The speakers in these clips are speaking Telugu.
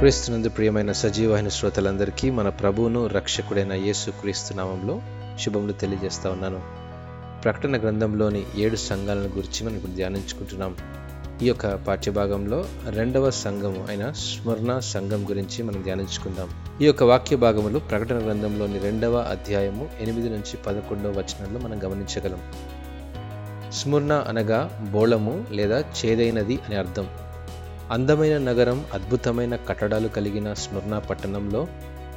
క్రీస్తునందు ప్రియమైన సజీవమైన శ్రోతలందరికీ మన ప్రభువును రక్షకుడైన యేసు క్రీస్తు నామంలో శుభములు తెలియజేస్తా ఉన్నాను. ప్రకటన గ్రంథంలోని ఏడు సంఘాలను గురించి మనం ఇప్పుడు ధ్యానించుకుంటున్నాం. ఈ యొక్క పాఠ్యభాగంలో రెండవ సంఘం అయిన స్మరణ సంఘం గురించి మనం ధ్యానించుకుందాం. ఈ యొక్క వాక్య భాగములు ప్రకటన గ్రంథంలోని రెండవ అధ్యాయము ఎనిమిది నుంచి పదకొండవ వచనంలో మనం గమనించగలం. స్మరణ అనగా బోళము లేదా చేదైనది అని అర్థం. అందమైన నగరం అద్భుతమైన కట్టడాలు కలిగిన స్మరణ పట్టణంలో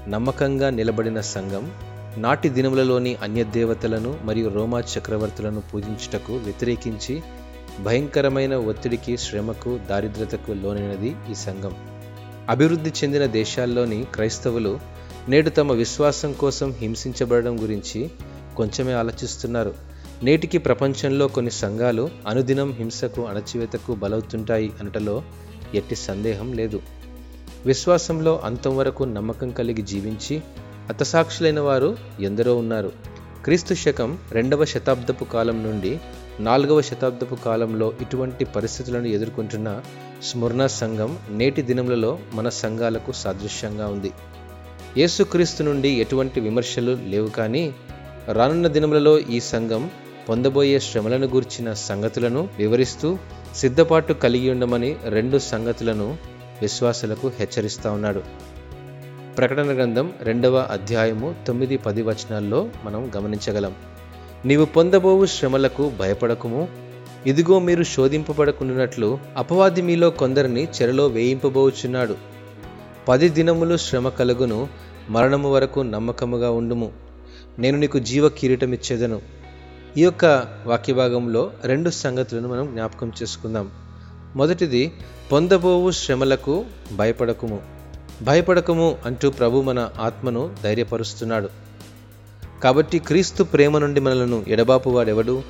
నమ్మకంగా నిలబడిన సంఘం నాటి దినములలోని అన్యదేవతలను మరియు రోమా చక్రవర్తులను పూజించుటకు వ్యతిరేకించి భయంకరమైన ఒత్తిడికి శ్రమకు దారిద్రతకు లోనైనది ఈ సంఘం. అభివృద్ధి చెందిన దేశాల్లోని క్రైస్తవులు నేడు తమ విశ్వాసం కోసం హింసించబడడం గురించి కొంచెమే ఆలోచిస్తున్నారు. నేటికి ప్రపంచంలో కొన్ని సంఘాలు అనుదినం హింసకు అణచివేతకు బలవుతుంటాయి అనటలో ఎట్టి సందేహం లేదు. విశ్వాసంలో అంతం వరకు నమ్మకం కలిగి జీవించి అతసాక్షులైన వారు ఎందరో ఉన్నారు. క్రీస్తు శకం రెండవ శతాబ్దపు కాలం నుండి నాలుగవ శతాబ్దపు కాలంలో ఇటువంటి పరిస్థితులను ఎదుర్కొంటున్న స్మరణ సంఘం నేటి దినములలో మన సంఘాలకు సాదృశ్యంగా ఉంది. యేసుక్రీస్తు నుండి ఎటువంటి విమర్శలు లేవు కానీ రానున్న దినములలో ఈ సంఘం పొందబోయే శ్రమలను గూర్చిన సంగతులను వివరిస్తూ సిద్ధపాటు కలిగి ఉండమని రెండు సంగతులను విశ్వాసులకు హెచ్చరిస్తా ఉన్నాడు. ప్రకటన గ్రంథం రెండవ అధ్యాయము తొమ్మిది పది వచనాల్లో మనం గమనించగలం. నీవు పొందబోవు శ్రమలకు భయపడకుము. ఇదిగో మీరు శోధింపబడకుండానట్లు అపవాది మీలో కొందరిని చెరలో వేయింపబోచున్నాడు. పది దినములు శ్రమ కలుగును మరణము వరకు నమ్మకముగా ఉండుము. నేను నీకు జీవ కిరీటమిచ్చేదను. ఈ యొక్క వాక్యభాగంలో రెండు సంగతులను మనం జ్ఞాపకం చేసుకుందాం. మొదటిది పొందబోవు శ్రమలకు భయపడకుము. భయపడకము అంటూ ప్రభు మన ఆత్మను ధైర్యపరుస్తున్నాడు. కాబట్టి క్రీస్తు ప్రేమ నుండి మనలను ఎడబాపు వాడెవడు?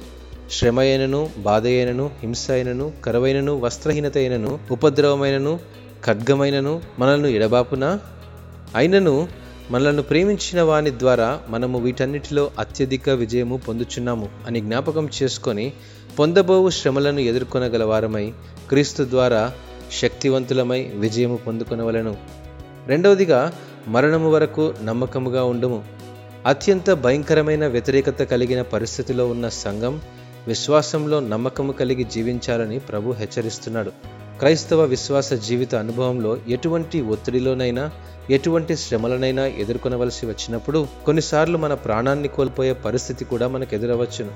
శ్రమ అయినను బాధ అయినను హింస అయినను కరువైనను వస్త్రహీనత అయినను ఉపద్రవమైనను ఖడ్గమైనను మనల్ని ఎడబాపున? అయినను మనలను ప్రేమించిన వాని ద్వారా మనము వీటన్నిటిలో అత్యధిక విజయము పొందుచున్నాము అని జ్ఞాపకం చేసుకొని పొందబోవు శ్రమలను ఎదుర్కొనగలవారమై క్రీస్తు ద్వారా శక్తివంతులమై విజయము పొందుకొనవలను. రెండవదిగా మరణము వరకు నమ్మకముగా ఉండుము. అత్యంత భయంకరమైన వ్యతిరేకత కలిగిన పరిస్థితిలో ఉన్న సంఘం విశ్వాసంలో నమ్మకము కలిగి జీవించాలని ప్రభు హెచ్చరిస్తున్నాడు. క్రైస్తవ విశ్వాస జీవిత అనుభవంలో ఎటువంటి ఒత్తిడిలోనైనా ఎటువంటి శ్రమలనైనా ఎదుర్కొనవలసి వచ్చినప్పుడు కొన్నిసార్లు మన ప్రాణాన్ని కోల్పోయే పరిస్థితి కూడా మనకు ఎదురవచ్చును.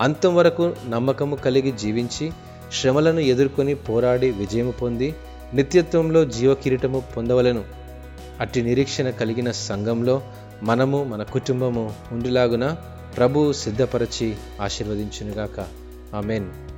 అంతం వరకు నమ్మకము కలిగి జీవించి శ్రమలను ఎదుర్కొని పోరాడి విజయము పొంది నిత్యత్వంలో జీవకిరీటము పొందవలను. అట్టి నిరీక్షణ కలిగిన సంఘంలో మనము మన కుటుంబము ఉండిలాగున ప్రభు సిద్ధపరచి ఆశీర్వదించునుగాక. ఆమెన్.